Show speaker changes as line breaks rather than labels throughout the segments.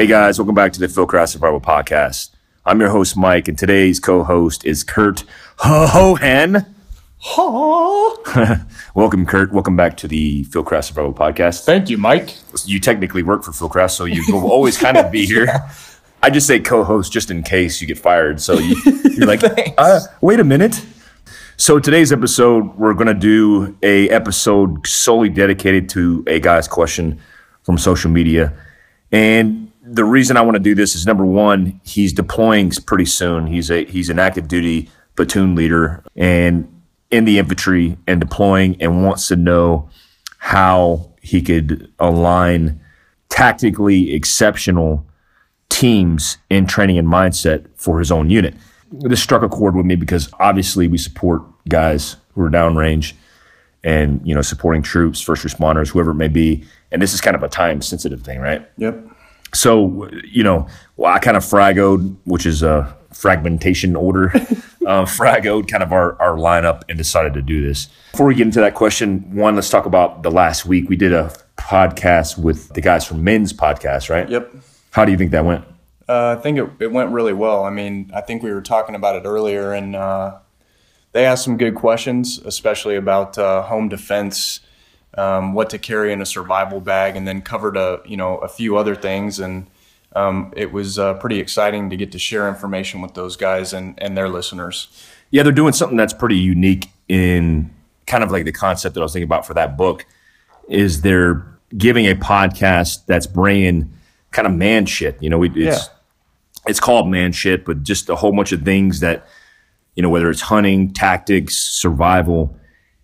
Hey guys, welcome back to the Fieldcraft Survival Podcast. I'm your host Mike, and today's co-host is Kurt Hohan. welcome, Kurt. Welcome back to the Fieldcraft Survival Podcast.
Thank you, Mike.
You technically work for Fieldcraft, so you will always kind of be here. I just say co-host just in case you get fired. So you, you're like, uh, wait a minute. So today's episode, we're going to do a episode solely dedicated to a guy's question from social media, and the reason I want to do this is number one, he's deploying pretty soon. He's a he's an active duty platoon leader and in the infantry and deploying and wants to know how he could align tactically exceptional teams in training and mindset for his own unit. This struck a chord with me because obviously we support guys who are downrange and you know supporting troops, first responders, whoever it may be. And this is kind of a time sensitive thing, right?
Yep
so you know, well, I kind of fragoed, which is a fragmentation order, uh, fragoed kind of our, our lineup and decided to do this. Before we get into that question, one, let's talk about the last week. We did a podcast with the guys from Men's Podcast, right?
Yep.
How do you think that went?
Uh, I think it, it went really well. I mean, I think we were talking about it earlier, and uh, they asked some good questions, especially about uh, home defense um, what to carry in a survival bag, and then covered a you know a few other things. And um, it was uh, pretty exciting to get to share information with those guys and and their listeners.
Yeah, they're doing something that's pretty unique in kind of like the concept that I was thinking about for that book. Is they're giving a podcast that's bringing kind of man shit. You know, it's yeah. it's called man shit, but just a whole bunch of things that you know, whether it's hunting, tactics, survival,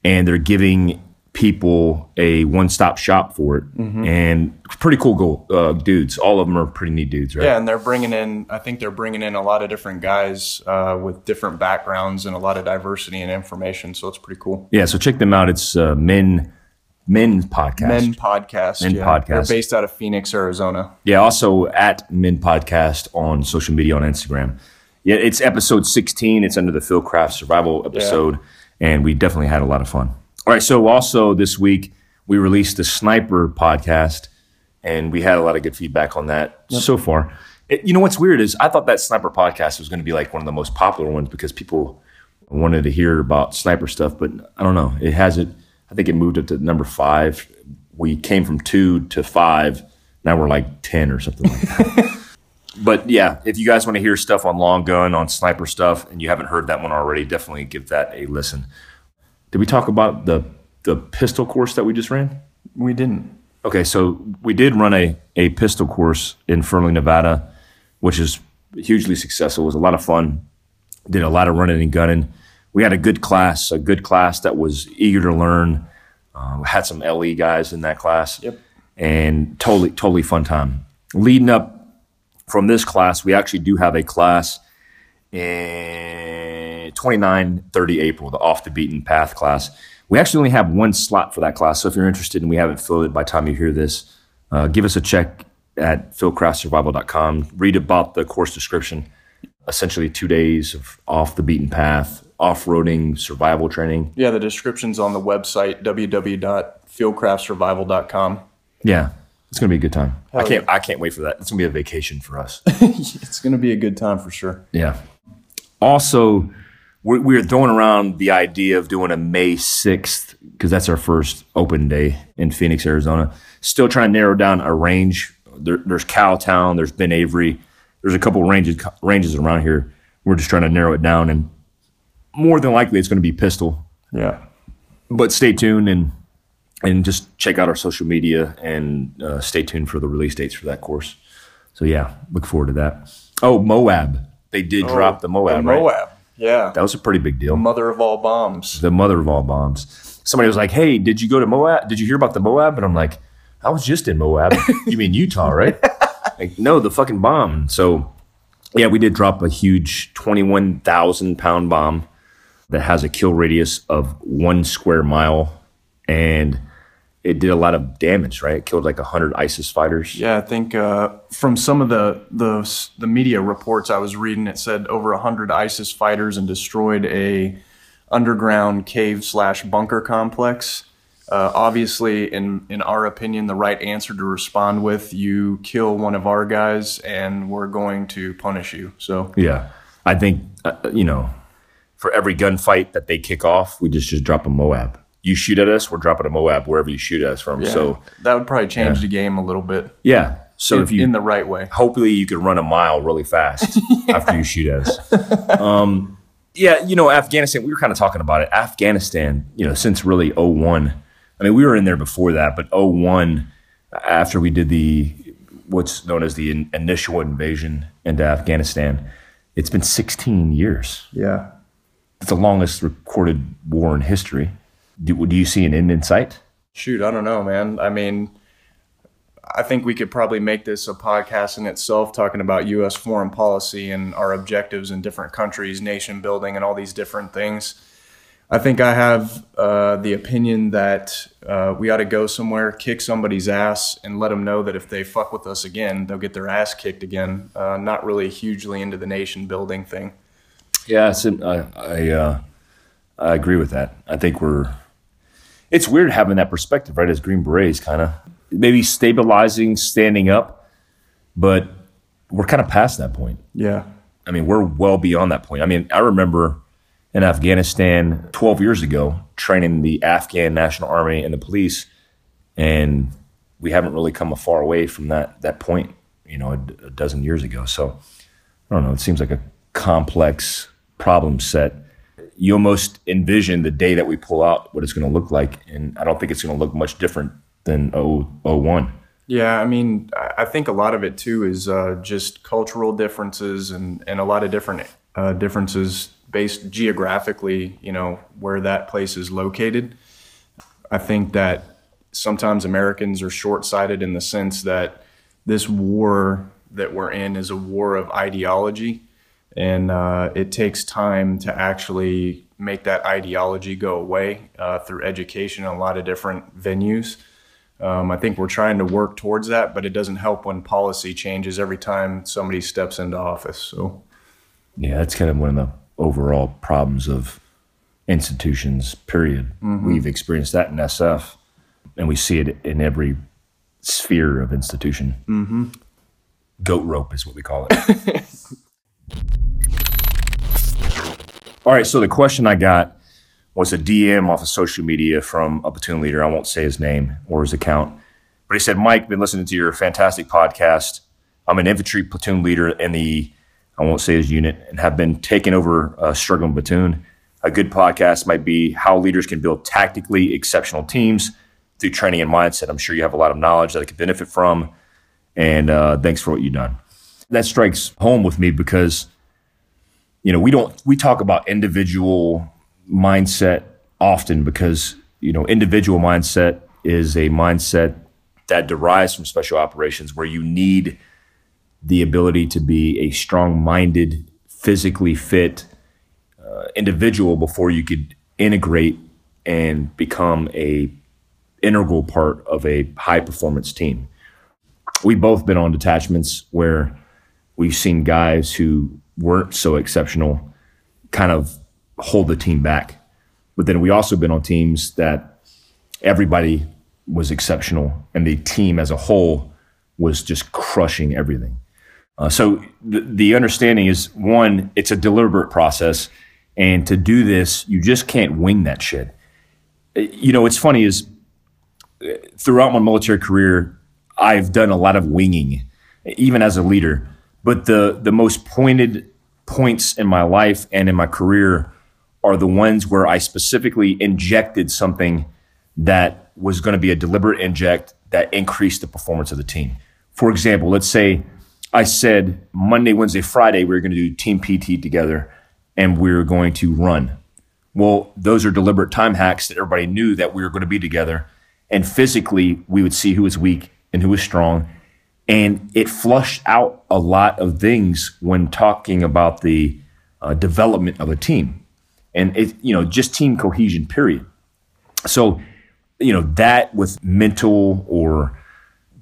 and they're giving people a one-stop shop for it. Mm-hmm. and pretty cool goal, uh, dudes. All of them are pretty neat dudes right?
Yeah and they're bringing in i think they're bringing in a lot of different guys uh, with different backgrounds and a lot of diversity and information so it's pretty cool.
Yeah so check them out. It's uh, men men podcast.
Men podcast
men
yeah.
podcast.
They're based out of phoenix arizona.
Yeah also at men podcast on social media on instagram. Yeah it's episode 16 it's under the fieldcraft survival episode yeah. and we definitely had a lot of fun all right. So also this week we released the Sniper podcast, and we had a lot of good feedback on that yep. so far. It, you know what's weird is I thought that Sniper podcast was going to be like one of the most popular ones because people wanted to hear about sniper stuff, but I don't know. It hasn't. I think it moved up to number five. We came from two to five. Now we're like ten or something like that. but yeah, if you guys want to hear stuff on long gun, on sniper stuff, and you haven't heard that one already, definitely give that a listen. Did we talk about the the pistol course that we just ran?
We didn't.
Okay, so we did run a a pistol course in Fernley, Nevada, which is hugely successful. It was a lot of fun. Did a lot of running and gunning. We had a good class, a good class that was eager to learn. Uh, had some LE guys in that class.
Yep.
And totally, totally fun time. Leading up from this class, we actually do have a class in 29, 30 April, the off the beaten path class. We actually only have one slot for that class. So if you're interested and we haven't filled it by the time you hear this, uh, give us a check at fieldcraftsurvival.com. Read about the course description. Essentially, two days of off the beaten path, off roading, survival training.
Yeah, the description's on the website, www.fieldcraftsurvival.com.
Yeah, it's gonna be a good time. Hell I can't. Yeah. I can't wait for that. It's gonna be a vacation for us.
it's gonna be a good time for sure.
Yeah. Also, we're, we're throwing around the idea of doing a May 6th because that's our first open day in Phoenix, Arizona. Still trying to narrow down a range. There, there's Cowtown, there's Ben Avery, there's a couple ranges ranges around here. We're just trying to narrow it down, and more than likely, it's going to be pistol.
Yeah.
But stay tuned and and just check out our social media and uh, stay tuned for the release dates for that course. So yeah, look forward to that. Oh, Moab. They did oh, drop the Moab. The
Moab.
Right?
Yeah.
That was a pretty big deal.
Mother of all bombs.
The mother of all bombs. Somebody was like, hey, did you go to Moab? Did you hear about the Moab? And I'm like, I was just in Moab. you mean Utah, right? like, no, the fucking bomb. So, yeah, we did drop a huge 21,000 pound bomb that has a kill radius of one square mile. And it did a lot of damage, right? It killed like hundred ISIS fighters.
Yeah, I think uh, from some of the, the the media reports I was reading, it said over hundred ISIS fighters and destroyed a underground cave slash bunker complex uh, obviously, in in our opinion, the right answer to respond with, you kill one of our guys, and we're going to punish you. So
Yeah, I think uh, you know, for every gunfight that they kick off, we just just drop a Moab. You shoot at us, we're dropping a Moab wherever you shoot at us from. So
that would probably change the game a little bit
yeah, so
in,
if you
in the right way.
hopefully you can run a mile really fast after you shoot at us. Um, yeah, you know, Afghanistan, we were kind of talking about it. Afghanistan, you know, since really 01, I mean, we were in there before that, but 01, after we did the what's known as the in- initial invasion into Afghanistan, it's been 16 years.
Yeah.
It's the longest recorded war in history. Do, do you see an end in sight?
Shoot, I don't know, man. I mean, I think we could probably make this a podcast in itself, talking about U.S. foreign policy and our objectives in different countries, nation building, and all these different things. I think I have uh, the opinion that uh, we ought to go somewhere, kick somebody's ass, and let them know that if they fuck with us again, they'll get their ass kicked again. Uh, not really hugely into the nation building thing.
Yeah, I I, uh, I agree with that. I think we're. It's weird having that perspective, right? As Green Berets, kind of maybe stabilizing, standing up, but we're kind of past that point.
Yeah.
I mean, we're well beyond that point. I mean, I remember in Afghanistan 12 years ago training the Afghan National Army and the police, and we haven't really come a far away from that that point. You know, a, a dozen years ago. So I don't know. It seems like a complex problem set. You almost envision the day that we pull out what it's going to look like, and I don't think it's going to look much different than 01.
Yeah, I mean, I think a lot of it too is uh, just cultural differences and, and a lot of different uh, differences based geographically, you know, where that place is located. I think that sometimes Americans are short sighted in the sense that this war that we're in is a war of ideology. And uh, it takes time to actually make that ideology go away uh, through education in a lot of different venues. Um, I think we're trying to work towards that, but it doesn't help when policy changes every time somebody steps into office. So,
Yeah, that's kind of one of the overall problems of institutions, period. We've experienced that in SF, and we see it in every sphere of institution. Mm-hmm. Goat rope is what we call it. All right, so the question I got was a DM off of social media from a platoon leader. I won't say his name or his account, but he said, Mike, been listening to your fantastic podcast. I'm an infantry platoon leader in the, I won't say his unit, and have been taking over a struggling platoon. A good podcast might be how leaders can build tactically exceptional teams through training and mindset. I'm sure you have a lot of knowledge that I could benefit from. And uh, thanks for what you've done. That strikes home with me because, you know, we don't, we talk about individual mindset often because, you know, individual mindset is a mindset that derives from special operations where you need the ability to be a strong minded, physically fit uh, individual before you could integrate and become a integral part of a high performance team. We've both been on detachments where we've seen guys who weren't so exceptional kind of hold the team back. But then we also been on teams that everybody was exceptional and the team as a whole was just crushing everything. Uh, so the, the understanding is one, it's a deliberate process. And to do this, you just can't wing that shit. You know, what's funny is throughout my military career, I've done a lot of winging, even as a leader. But the the most pointed points in my life and in my career are the ones where I specifically injected something that was going to be a deliberate inject that increased the performance of the team. For example, let's say I said Monday, Wednesday, Friday, we are going to do team PT together and we are going to run. Well, those are deliberate time hacks that everybody knew that we were going to be together. And physically, we would see who was weak and who was strong. And it flushed out a lot of things when talking about the uh, development of a team and it, you know, just team cohesion, period. So, you know, that with mental or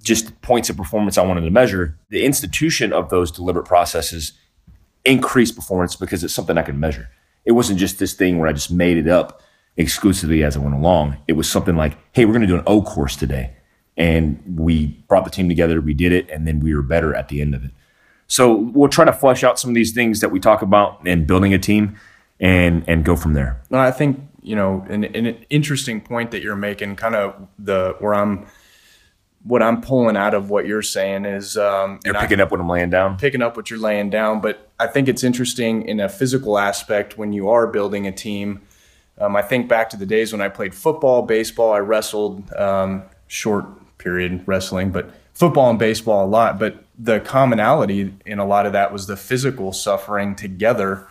just points of performance I wanted to measure, the institution of those deliberate processes increased performance because it's something I could measure. It wasn't just this thing where I just made it up exclusively as it went along. It was something like, hey, we're going to do an O course today. And we brought the team together, we did it, and then we were better at the end of it. So we'll try to flesh out some of these things that we talk about in building a team and and go from there.
No, I think, you know, an, an interesting point that you're making, kind of the where I'm what I'm pulling out of what you're saying is um,
you're picking I, up what I'm laying down.
Picking up what you're laying down, but I think it's interesting in a physical aspect when you are building a team. Um, I think back to the days when I played football, baseball. I wrestled um, short period wrestling, but football and baseball a lot. But the commonality in a lot of that was the physical suffering together.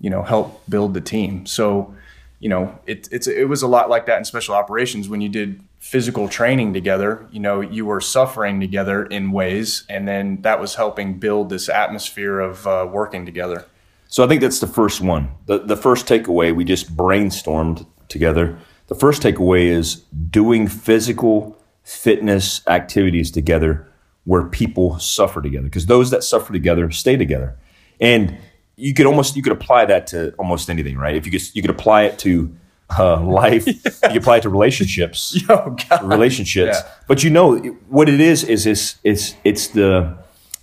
You know, help build the team. So, you know, it, it's it was a lot like that in special operations when you did physical training together. You know, you were suffering together in ways, and then that was helping build this atmosphere of uh, working together.
So I think that's the first one. The the first takeaway we just brainstormed together. The first takeaway is doing physical fitness activities together where people suffer together because those that suffer together stay together. And you could almost you could apply that to almost anything, right? If you could you could apply it to uh, life. you apply it to relationships.
Oh,
relationships. Yeah. But you know what it is is it's it's it's the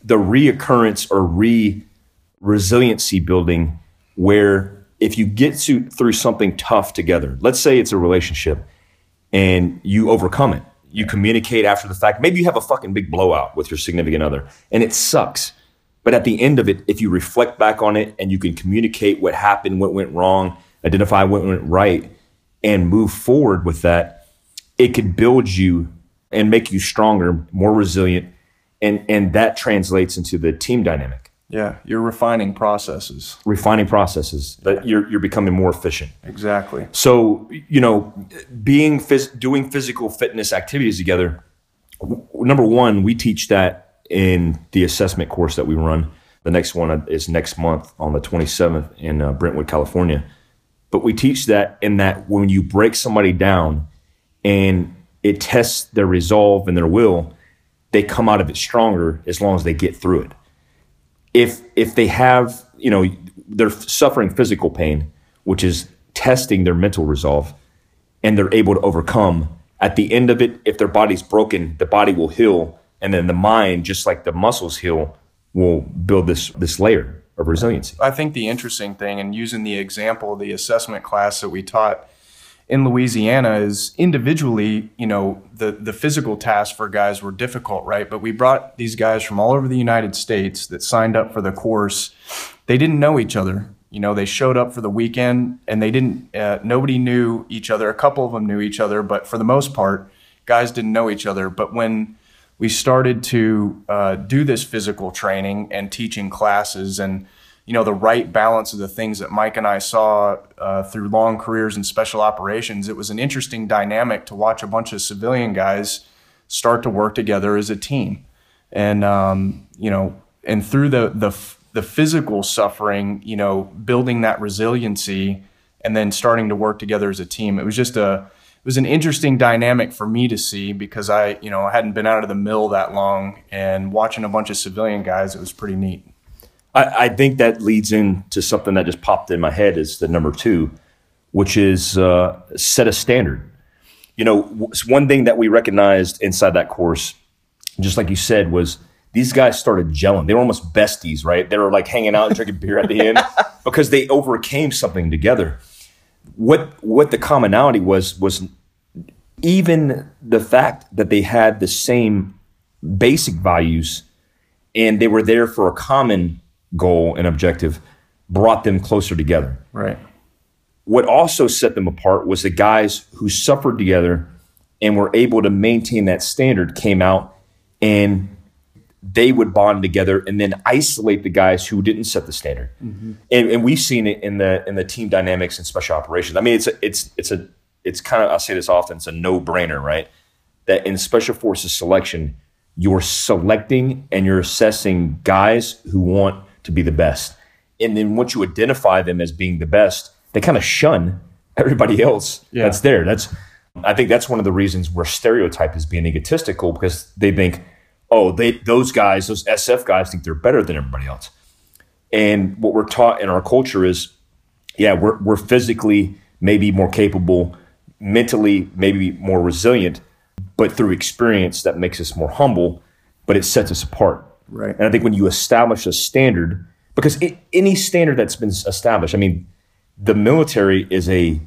the reoccurrence or re resiliency building where if you get to, through something tough together, let's say it's a relationship and you overcome it. You communicate after the fact. Maybe you have a fucking big blowout with your significant other and it sucks. But at the end of it, if you reflect back on it and you can communicate what happened, what went wrong, identify what went right, and move forward with that, it could build you and make you stronger, more resilient, and and that translates into the team dynamic.
Yeah, you're refining processes.
Refining processes that you're you're becoming more efficient.
Exactly.
So you know, being phys- doing physical fitness activities together. Number one, we teach that in the assessment course that we run. The next one is next month on the 27th in uh, Brentwood, California. But we teach that in that when you break somebody down and it tests their resolve and their will, they come out of it stronger as long as they get through it. If if they have, you know, they're suffering physical pain, which is testing their mental resolve, and they're able to overcome. At the end of it, if their body's broken, the body will heal, and then the mind, just like the muscles heal, will build this this layer of resiliency.
I think the interesting thing, and using the example the assessment class that we taught in Louisiana, is individually, you know, the the physical tasks for guys were difficult, right? But we brought these guys from all over the United States that signed up for the course. They didn't know each other. You know, they showed up for the weekend and they didn't. Uh, nobody knew each other. A couple of them knew each other, but for the most part, guys didn't know each other. But when we started to uh, do this physical training and teaching classes and you know the right balance of the things that Mike and I saw uh, through long careers in special operations. It was an interesting dynamic to watch a bunch of civilian guys start to work together as a team, and um, you know, and through the the the physical suffering, you know, building that resiliency, and then starting to work together as a team. It was just a it was an interesting dynamic for me to see because I, you know, I hadn't been out of the mill that long and watching a bunch of civilian guys, it was pretty neat.
I, I think that leads into something that just popped in my head is the number two, which is uh, set a standard. You know, one thing that we recognized inside that course, just like you said, was these guys started gelling. They were almost besties, right? They were like hanging out and drinking beer at the end because they overcame something together what what the commonality was was even the fact that they had the same basic values and they were there for a common goal and objective brought them closer together.
Right.
What also set them apart was the guys who suffered together and were able to maintain that standard came out and they would bond together and then isolate the guys who didn't set the standard. Mm-hmm. And, and, we've seen it in the in the team dynamics and special operations. I mean, it's a, it's it's a it's kind of I say this often. It's a no brainer, right? That in special forces selection, you're selecting and you're assessing guys who want to be the best. And then once you identify them as being the best, they kind of shun everybody else yeah. that's there. That's I think that's one of the reasons where stereotype is being egotistical because they think oh, they those guys, those SF guys think they're better than everybody else. And what we're taught in our culture is, yeah, we're we're physically maybe more capable, mentally, maybe more resilient, but through experience that makes us more humble, but it sets us apart.
Right.
And I think when you establish a standard, because it, any standard that's been established, I mean, the military is a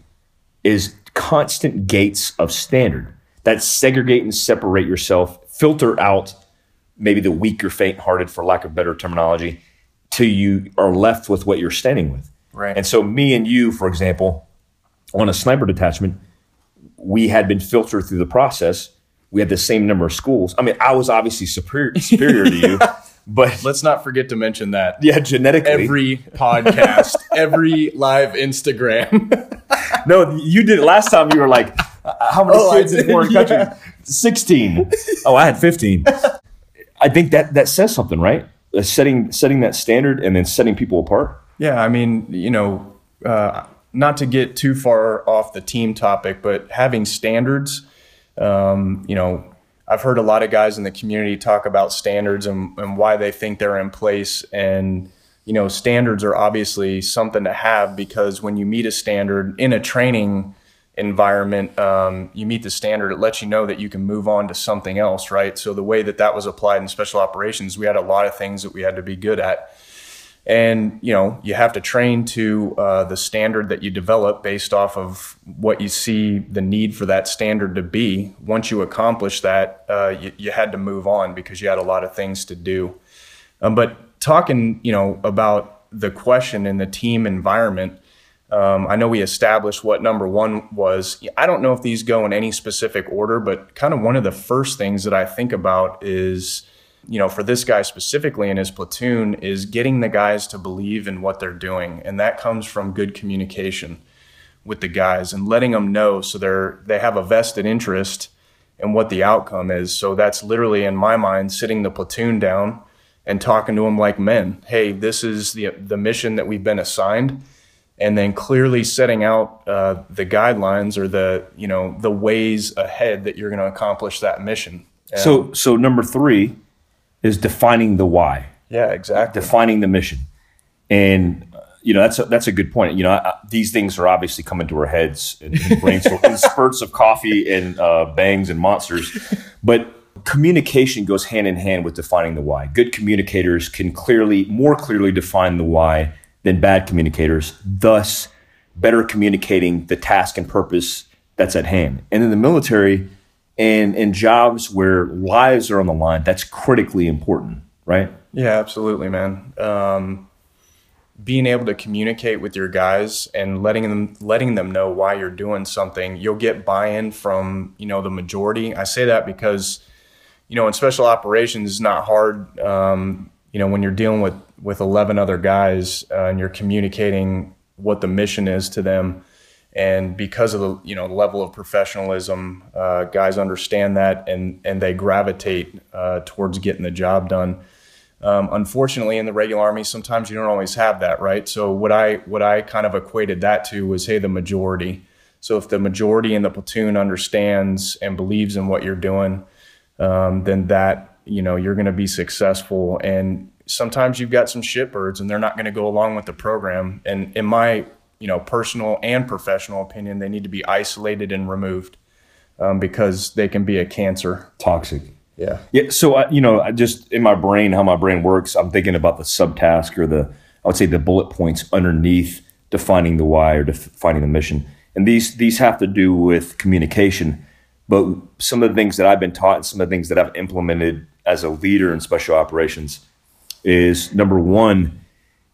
is constant gates of standard that segregate and separate yourself, filter out maybe the weak or faint-hearted, for lack of better terminology, till you are left with what you're standing with.
Right.
And so, me and you, for example, on a sniper detachment, we had been filtered through the process. We had the same number of schools. I mean, I was obviously superior superior to you, but
Let's not forget to mention that.
yeah, genetically,
Every podcast, every live Instagram.
no, you did it last time. You were like, "How many
Oh,
kids in foreign
yeah.
countries?" Sixteen. Oh, I had fifteen. I think that that says something, right? Uh, setting setting that standard and then setting people apart.
Yeah, I mean, you know, uh, not to get too far off the team topic, but having standards, um, you know, I've heard a lot of guys in the community talk about standards and, and why they think they're in place. And, you know, standards are obviously something to have because when you meet a standard in a training environment, um, you meet the standard, it lets you know that you can move on to something else, right? So the way that that was applied in special operations, we had a lot of things that we had to be good at and you know you have to train to uh, the standard that you develop based off of what you see the need for that standard to be once you accomplish that uh, you, you had to move on because you had a lot of things to do um, but talking you know about the question in the team environment um, I know we established what number one was. I don't know if these go in any specific order, but kind of one of the first things that I think about is, you know, for this guy specifically in his platoon, is getting the guys to believe in what they're doing. And that comes from good communication with the guys and letting them know so they're they have a vested interest in what the outcome is. So that's literally in my mind sitting the platoon down and talking to them like men. Hey, this is the the mission that we've been assigned and then clearly setting out uh, the guidelines or the you know the ways ahead that you're going to accomplish that mission.
So, so number three is defining the why.
yeah, exactly.
defining the mission. And uh, you know that's a, that's a good point. You know, I, these things are obviously coming to our heads in, in, spurts of coffee and uh, bangs and monsters, but communication goes hand in hand with defining the why. Good communicators can clearly, more clearly define the why than bad communicators, thus better communicating the task and purpose that's at hand. And in the military and in jobs where lives are on the line, that's critically important, right?
Yeah, absolutely, man. Um, being able to communicate with your guys and letting them letting them know why you're doing something, you'll get buy-in from you know the majority. I say that because you know in special operations it's not hard. Um, you know when you're dealing with with 11 other guys uh, and you're communicating what the mission is to them and because of the you know level of professionalism uh, guys understand that and and they gravitate uh, towards getting the job done. Um, unfortunately in the regular army sometimes you don't always have that right? So what i what i kind of equated that to was hey the majority. So if the majority in the platoon understands and believes in what you're doing um, then that you know you're going to be successful. And sometimes you've got some shitbirds and they're not going to go along with the program. And in my you know personal and professional opinion they need to be isolated and removed um, because they can be a cancer
Toxic.
yeah
Yeah. So I, you know, I just in my brain, how my brain works, I'm thinking about the subtask or the, I would say the bullet points underneath defining the why or defining the mission. And these these have to do with communication. But some of the things that I've been taught and some of the things that I've implemented as a leader in special operations is number one,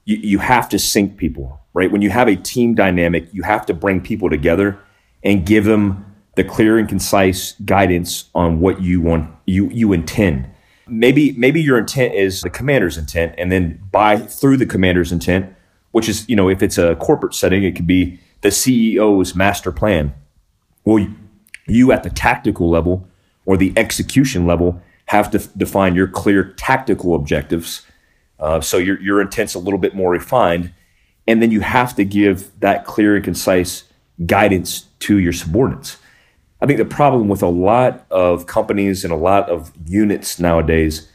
you, you have to sync people, right? When you have a team dynamic, you have to bring people together and give them the clear and concise guidance on what you want you you intend. Maybe maybe your intent is the commander's intent, and then by through the commander's intent, which is you know if it's a corporate setting, it could be the CEO's master plan. Well, you- at the tactical level or the execution level have to define your clear tactical objectives. Uh, so your your intent's a little bit more refined, and then you have to give that clear and concise guidance to your subordinates. I think the problem with a lot of companies and a lot of units nowadays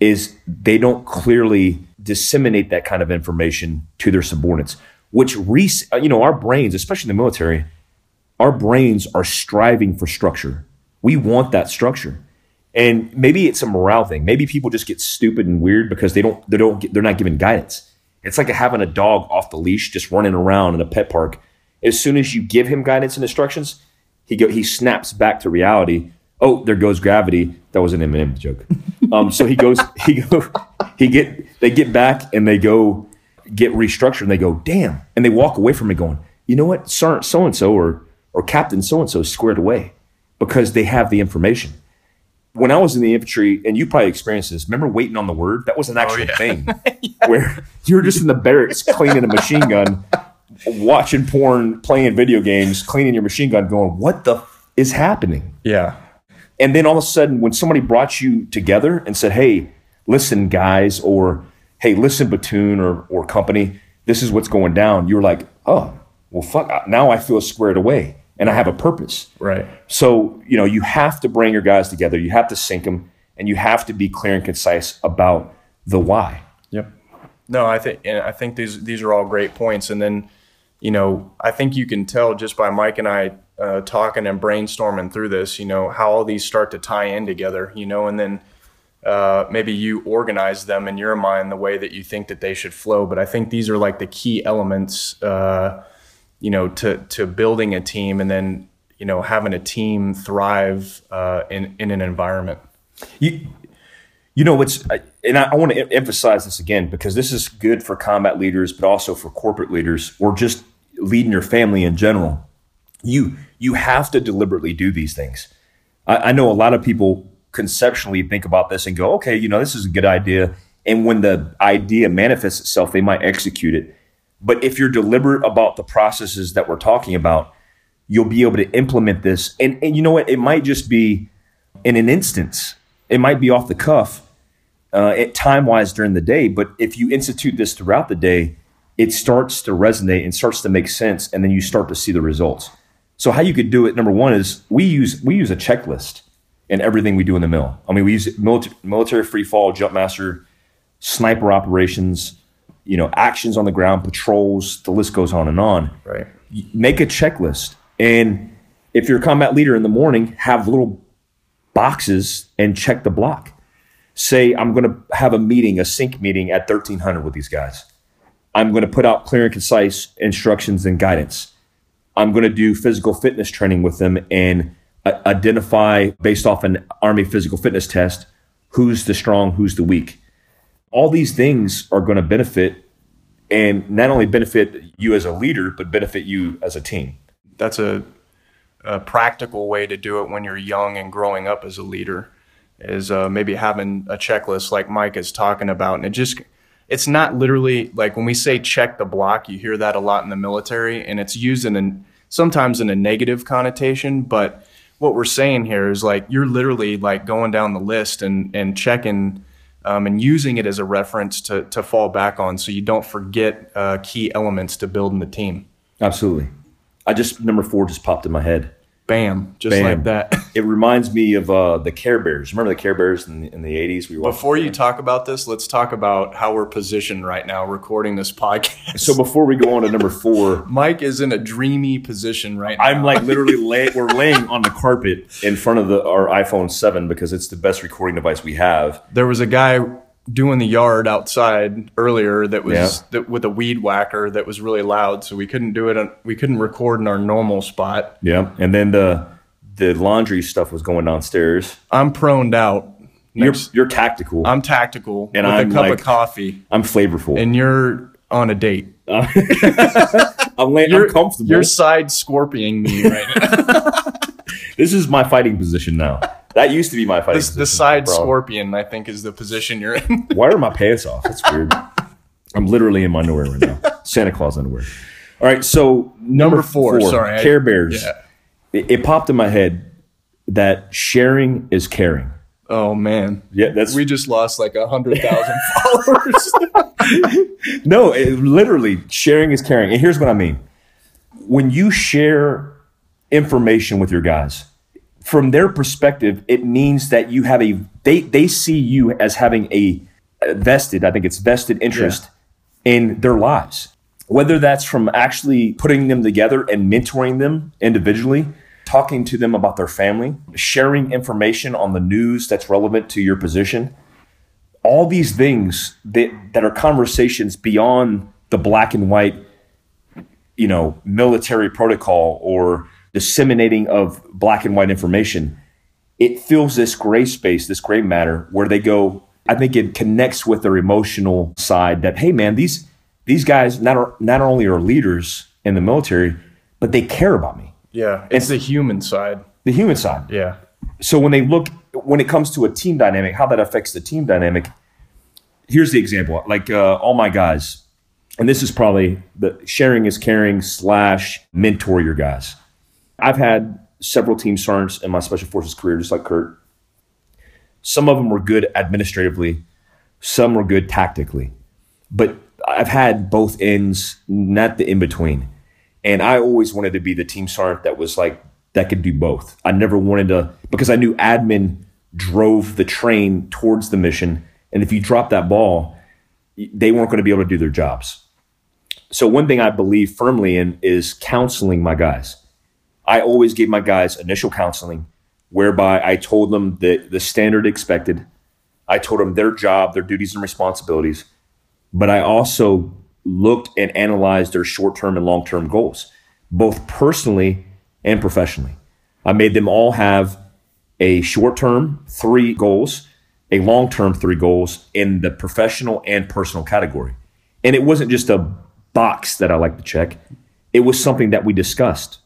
is they don't clearly disseminate that kind of information to their subordinates. which re- you know our brains, especially in the military, our brains are striving for structure. We want that structure. And maybe it's a morale thing. Maybe people just get stupid and weird because they don't they don't get, they're not given guidance. It's like having a dog off the leash just running around in a pet park. As soon as you give him guidance and instructions, he go, he snaps back to reality. Oh, there goes gravity. That was an Eminem joke. Um, so he goes he go he get they get back and they go get restructured and they go damn and they walk away from it going you know what so and so or or Captain so and so squared away because they have the information when I was in the infantry, and you probably experienced this, remember waiting on the word? That was an oh, actual oh, yeah. thing yeah. where you're just in the barracks cleaning a machine gun, watching porn, playing video games, cleaning your machine gun, going, what the f- is happening?
Yeah.
And then all of a sudden, when somebody brought you together and said, hey, listen, guys, or hey, listen, platoon or, or company, this is what's going down, you're like, oh, well, fuck, now I feel squared away and I have a purpose.
Right.
So, you know, you have to bring your guys together, you have to sync them, and you have to be clear and concise about the why.
Yep. No, I think and I think these these are all great points. And then, you know, I think you can tell just by Mike and I uh, talking and brainstorming through this, you know, how all these start to tie in together, you know, and then uh, maybe you organize them in your mind the way that you think that they should flow. But I think these are like the key elements uh, you know, to to building a team and then you know having a team thrive uh, in in an environment.
You, you know what's, and I, I want to emphasize this again because this is good for combat leaders, but also for corporate leaders or just leading your family in general. You you have to deliberately do these things. I, I know a lot of people conceptually think about this and go, okay, you know, this is a good idea. And when the idea manifests itself, they might execute it. But if you're deliberate about the processes that we're talking about, you'll be able to implement this. And, and you know what? It might just be in an instance, it might be off the cuff, uh, time wise during the day. But if you institute this throughout the day, it starts to resonate and starts to make sense. And then you start to see the results. So how you could do it, number one is we use we use a checklist in everything we do in the mill. I mean, we use military, military free fall, jump master, sniper operations, you know, actions on the ground, patrols, the list goes on and on.
Right.
Make a checklist. And if you're a combat leader in the morning, have little boxes and check the block. Say, I'm going to have a meeting, a sync meeting at 1300 with these guys. I'm going to put out clear and concise instructions and guidance. I'm going to do physical fitness training with them and uh, identify, based off an Army physical fitness test, who's the strong, who's the weak all these things are going to benefit and not only benefit you as a leader, but benefit you as a team.
That's a, a practical way to do it when you're young and growing up as a leader is uh, maybe having a checklist like Mike is talking about. And it just, it's not literally like when we say check the block, you hear that a lot in the military and it's used in a, sometimes in a negative connotation, but what we're saying here is like you're literally like going down the list and, and checking um, and using it as a reference to, to fall back on so you don't forget uh, key elements to building the team.
Absolutely. I just, number four just popped in my head.
Bam, just Bam. like that.
it reminds me of uh, the Care Bears. Remember the Care Bears in the, in the 80s?
We before you talk about this, let's talk about how we're positioned right now recording this podcast.
So before we go on to number four,
Mike is in a dreamy position right now.
I'm like literally lay, we're laying on the carpet in front of the, our iPhone 7 because it's the best recording device we have.
There was a guy doing the yard outside earlier that was yeah. that, with a weed whacker that was really loud so we couldn't do it on, we couldn't record in our normal spot.
Yeah and then the the laundry stuff was going downstairs.
I'm proned out.
Next, you're you're tactical.
I'm tactical and with I'm a cup like, of coffee.
I'm flavorful.
And you're on a date. Uh,
I'm, laying, you're, I'm comfortable.
you're side scorpioning me right now.
This is my fighting position now that used to be my fighting.
The, the side scorpion, I think, is the position you're in.
Why are my pants off? That's weird. I'm literally in my underwear right now. Santa Claus underwear. All right, so number, number four, four, sorry, Care Bears. Yeah. It, it popped in my head that sharing is caring.
Oh man,
yeah, that's
we just lost like a hundred thousand followers.
no, it, literally, sharing is caring, and here's what I mean: when you share information with your guys, from their perspective, it means that you have a they they see you as having a vested, I think it's vested interest yeah. in their lives. whether that's from actually putting them together and mentoring them individually, talking to them about their family, sharing information on the news that's relevant to your position. All these things that, that are conversations beyond the black and white, you know, military protocol or disseminating of black and white information. It fills this gray space, this gray matter where they go, I think it connects with their emotional side that, hey man, these these guys not not only are leaders in the military, but they care about me.
Yeah, it's the human side.
The human side.
Yeah.
So when they look, when it comes to a team dynamic, how that affects the team dynamic. Here's the example. Like uh, all my guys, and this is probably the sharing is caring slash mentor your guys. I've had several team sergeants in my special forces career, just like Kurt. Some of them were good administratively, some were good tactically, but I've had both ends, not the in between. And I always wanted to be the team sergeant that was like that could do both. I never wanted to because I knew admin drove the train towards the mission, and if you drop that ball, they weren't going to be able to do their jobs. So one thing I believe firmly in is counseling my guys. I always gave my guys initial counseling whereby I told them the, the standard expected. I told them their job, their duties and responsibilities, but I also looked and analyzed their short term and long term goals, both personally and professionally. I made them all have a short term three goals, a long term three goals in the professional and personal category. And it wasn't just a box that I like to check, it was something that we discussed.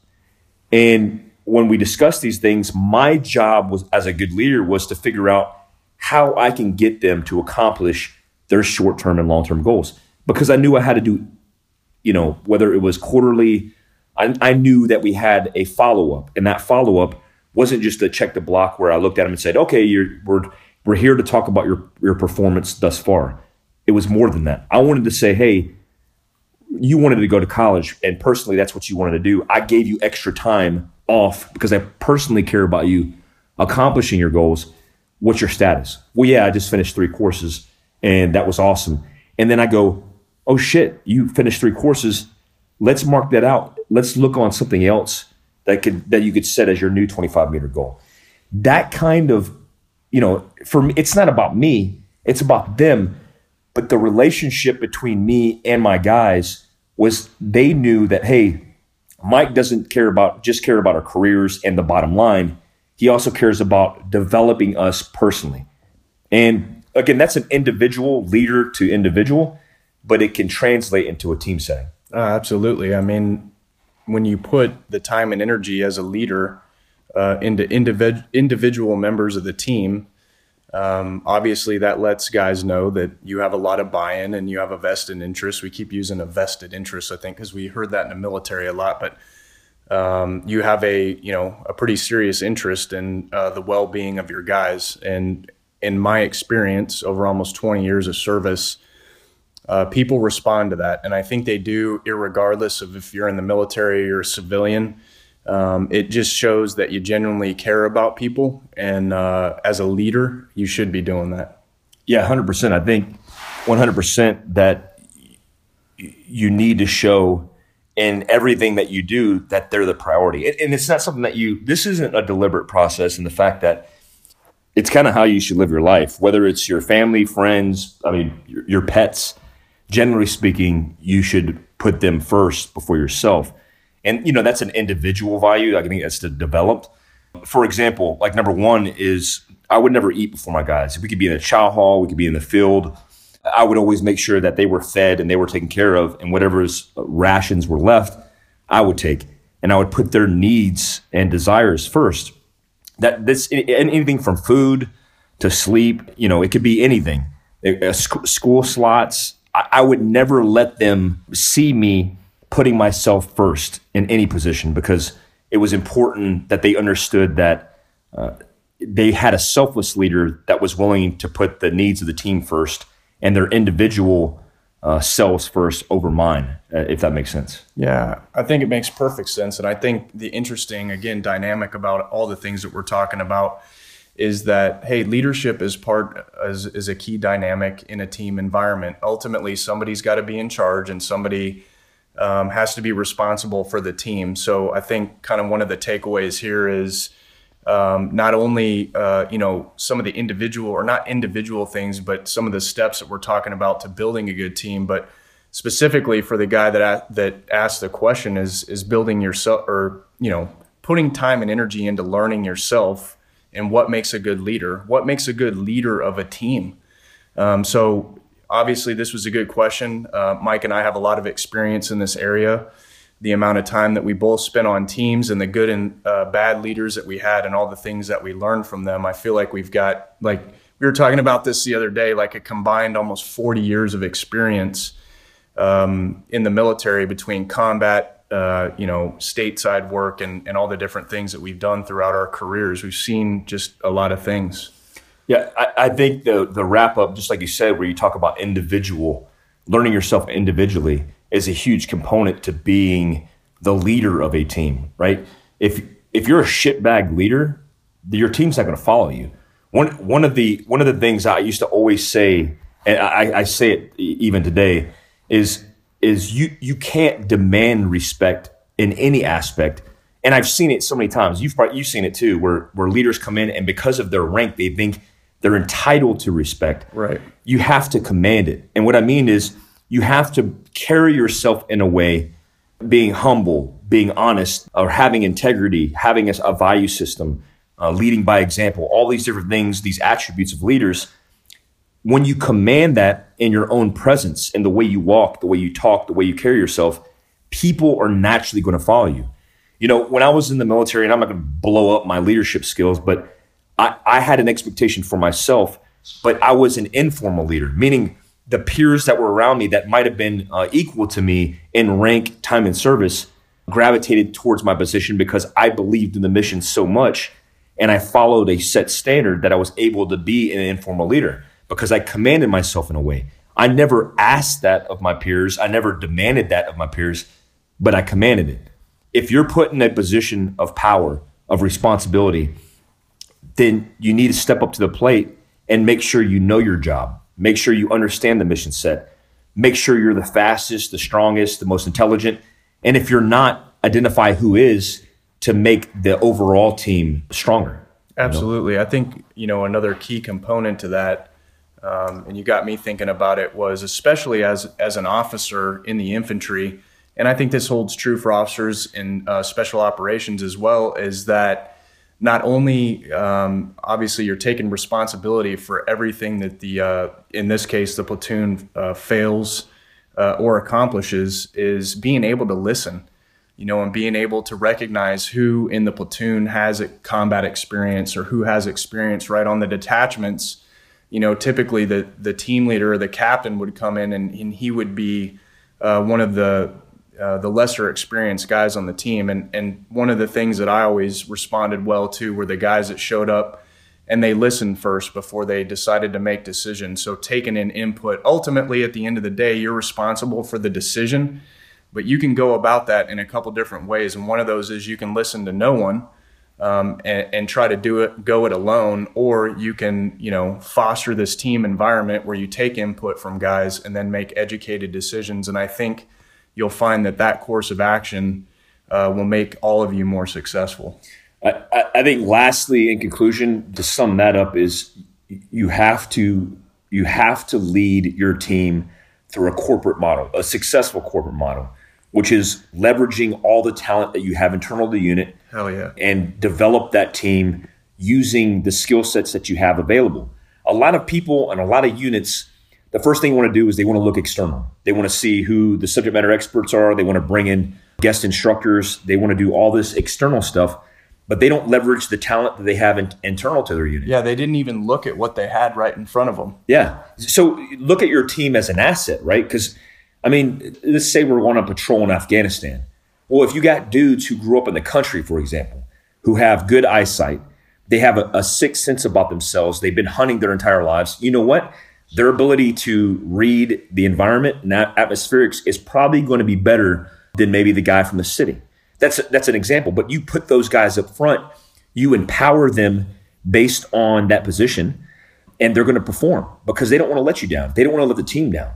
And when we discussed these things, my job was as a good leader was to figure out how I can get them to accomplish their short term and long term goals because I knew I had to do, you know, whether it was quarterly, I, I knew that we had a follow up, and that follow up wasn't just a check the block where I looked at them and said, "Okay, you're we're we're here to talk about your your performance thus far." It was more than that. I wanted to say, "Hey, you wanted to go to college, and personally, that's what you wanted to do. I gave you extra time off because I personally care about you accomplishing your goals. What's your status? Well, yeah, I just finished three courses, and that was awesome. And then I go, oh shit, you finished three courses. Let's mark that out. Let's look on something else that could that you could set as your new 25 meter goal. That kind of, you know, for me, it's not about me, it's about them. But the relationship between me and my guys was they knew that, hey, Mike doesn't care about just care about our careers and the bottom line. He also cares about developing us personally. And again, that's an individual leader to individual but it can translate into a team setting.
Uh, absolutely. I mean, when you put the time and energy as a leader uh, into individ- individual members of the team, um, obviously that lets guys know that you have a lot of buy-in and you have a vested interest. We keep using a vested interest, I think, because we heard that in the military a lot, but um, you have a you know a pretty serious interest in uh, the well-being of your guys. And in my experience, over almost 20 years of service, uh, people respond to that, and I think they do, regardless of if you're in the military or a civilian. Um, it just shows that you genuinely care about people, and uh, as a leader, you should be doing that.
Yeah, hundred percent. I think one hundred percent that you need to show in everything that you do that they're the priority, and it's not something that you. This isn't a deliberate process, and the fact that it's kind of how you should live your life, whether it's your family, friends, I mean, your, your pets generally speaking, you should put them first before yourself. And you know that's an individual value. I think that's developed. For example, like number one is I would never eat before my guys. We could be in a chow hall, we could be in the field. I would always make sure that they were fed and they were taken care of, and whatever's uh, rations were left, I would take, and I would put their needs and desires first. That this anything from food to sleep, you know, it could be anything. School slots, I would never let them see me putting myself first in any position because it was important that they understood that uh, they had a selfless leader that was willing to put the needs of the team first and their individual uh, selves first over mine, uh, if that makes sense.
Yeah, I think it makes perfect sense. And I think the interesting, again, dynamic about all the things that we're talking about is that hey leadership is part is, is a key dynamic in a team environment ultimately somebody's got to be in charge and somebody um, has to be responsible for the team. So I think kind of one of the takeaways here is um, not only uh, you know some of the individual or not individual things, but some of the steps that we're talking about to building a good team, but specifically for the guy that that asked the question is is building yourself or you know putting time and energy into learning yourself and what makes a good leader, what makes a good leader of a team. Um, so obviously, this was a good question. Uh, Mike and I have a lot of experience in this area the amount of time that we both spent on teams and the good and uh, bad leaders that we had and all the things that we learned from them. I feel like we've got like we were talking about this the other day, like a combined almost 40 years of experience um, in the military between combat, uh, you know, stateside work and, and all the different things that we've done throughout our careers. We've seen just a lot of things.
Yeah, I, I think the the wrap up, just like you said, where you talk about individual learning yourself individually is a huge component to being the leader of a team, right? If if you're a shitbag leader, your team's not going to follow you. One one of the one of the things I used to always say, and I, I say it even today, is is you you can't demand respect in any aspect. And I've seen it so many times. You've you've seen it too, where where leaders come in and because of their rank, they think they're entitled to respect.
Right.
You have to command it. And what I mean is you have to carry yourself in a way being humble, being honest, or having integrity, having a, a value system, uh, leading by example, all these different things, these attributes of leaders. When you command that in your own presence, in the way you walk, the way you talk, the way you carry yourself, people are naturally going to follow you. You know, when I was in the military, and I'm not going to blow up my leadership skills, but I, I had an expectation for myself, but I was an informal leader, meaning the peers that were around me that might have been uh, equal to me in rank, time, and service gravitated towards my position because I believed in the mission so much and I followed a set standard that I was able to be an informal leader because I commanded myself in a way. I never asked that of my peers, I never demanded that of my peers, but I commanded it. If you're put in a position of power, of responsibility, then you need to step up to the plate and make sure you know your job Make sure you understand the mission set. Make sure you're the fastest, the strongest, the most intelligent. And if you're not, identify who is to make the overall team stronger.
Absolutely. You know? I think, you know, another key component to that, um, and you got me thinking about it, was especially as, as an officer in the infantry, and I think this holds true for officers in uh, special operations as well, is that not only um, obviously you're taking responsibility for everything that the uh, in this case the platoon uh, fails uh, or accomplishes is being able to listen you know and being able to recognize who in the platoon has a combat experience or who has experience right on the detachments. You know typically the the team leader or the captain would come in and, and he would be uh, one of the uh, the lesser experienced guys on the team. And, and one of the things that I always responded well to were the guys that showed up and they listened first before they decided to make decisions. So taking in input, ultimately at the end of the day, you're responsible for the decision, but you can go about that in a couple different ways. And one of those is you can listen to no one. Um, and, and, try to do it, go it alone, or you can, you know, foster this team environment where you take input from guys and then make educated decisions. And I think you'll find that that course of action uh, will make all of you more successful.
I, I, think, lastly, in conclusion, to sum that up, is you have to you have to lead your team through a corporate model, a successful corporate model, which is leveraging all the talent that you have internal to the unit.
Hell yeah!
And develop that team using the skill sets that you have available. A lot of people and a lot of units the first thing you want to do is they want to look external. They want to see who the subject matter experts are. They want to bring in guest instructors. They want to do all this external stuff, but they don't leverage the talent that they have in, internal to their unit.
Yeah, they didn't even look at what they had right in front of them.
Yeah. So look at your team as an asset, right? Because, I mean, let's say we're on a patrol in Afghanistan. Well, if you got dudes who grew up in the country, for example, who have good eyesight, they have a, a sixth sense about themselves, they've been hunting their entire lives, you know what? Their ability to read the environment and atmospherics is probably going to be better than maybe the guy from the city. That's that's an example. But you put those guys up front, you empower them based on that position, and they're going to perform because they don't want to let you down. They don't want to let the team down.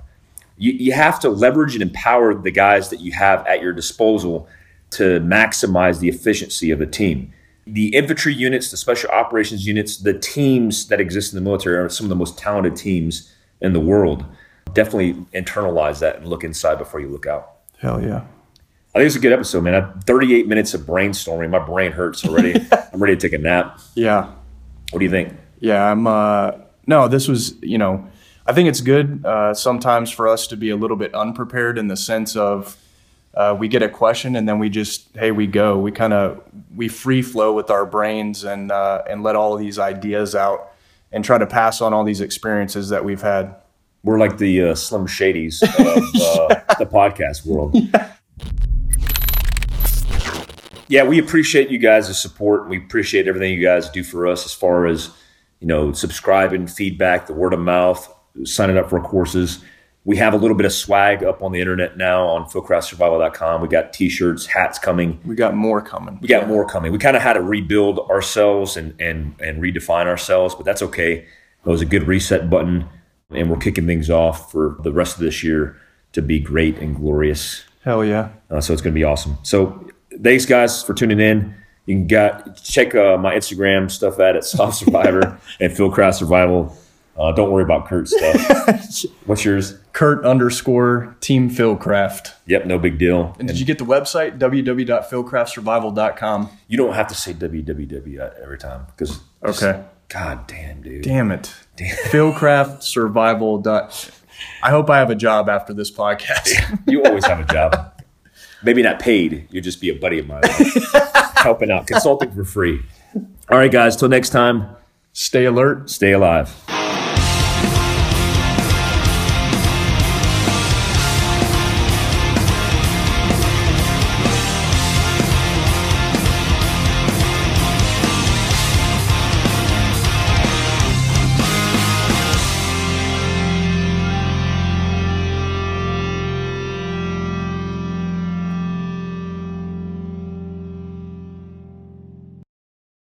You, you have to leverage and empower the guys that you have at your disposal to maximize the efficiency of the team. The infantry units, the special operations units, the teams that exist in the military are some of the most talented teams in the world. Definitely internalize that and look inside before you look out.
Hell yeah.
I think it's a good episode, man. I, 38 minutes of brainstorming. My brain hurts already. I'm ready to take a nap.
Yeah.
What do you think?
Yeah, I'm. Uh, no, this was. You know, I think it's good uh, sometimes for us to be a little bit unprepared in the sense of uh, we get a question and then we just hey we go. We kind of we free flow with our brains and uh, and let all of these ideas out and try to pass on all these experiences that we've had.
We're like the uh, Slim Shadys of uh, the podcast world. Yeah. yeah, we appreciate you guys' support. We appreciate everything you guys do for us as far as, you know, subscribing, feedback, the word of mouth, signing up for courses. We have a little bit of swag up on the internet now on fieldcraftsurvival.com. We got t-shirts, hats coming.
We got more coming.
We got yeah. more coming. We kind of had to rebuild ourselves and, and, and redefine ourselves, but that's okay. It was a good reset button, and we're kicking things off for the rest of this year to be great and glorious.
Hell yeah.
Uh, so it's going to be awesome. So thanks guys for tuning in. You can got check uh, my Instagram stuff at at Soft Survivor and Fieldcraft Survival. Uh, don't worry about Kurt's stuff. What's yours?
Kurt underscore Team Fieldcraft.
Yep, no big deal.
And, and did you get the website www.fieldcraftsurvival.com?
You don't have to say www every time because
okay.
God damn, dude.
Damn it. Damn. Fieldcraftsurvival. I hope I have a job after this podcast.
you always have a job maybe not paid. You'll just be a buddy of mine, helping out, consulting for free. All right, guys. Till next time.
Stay alert.
Stay alive.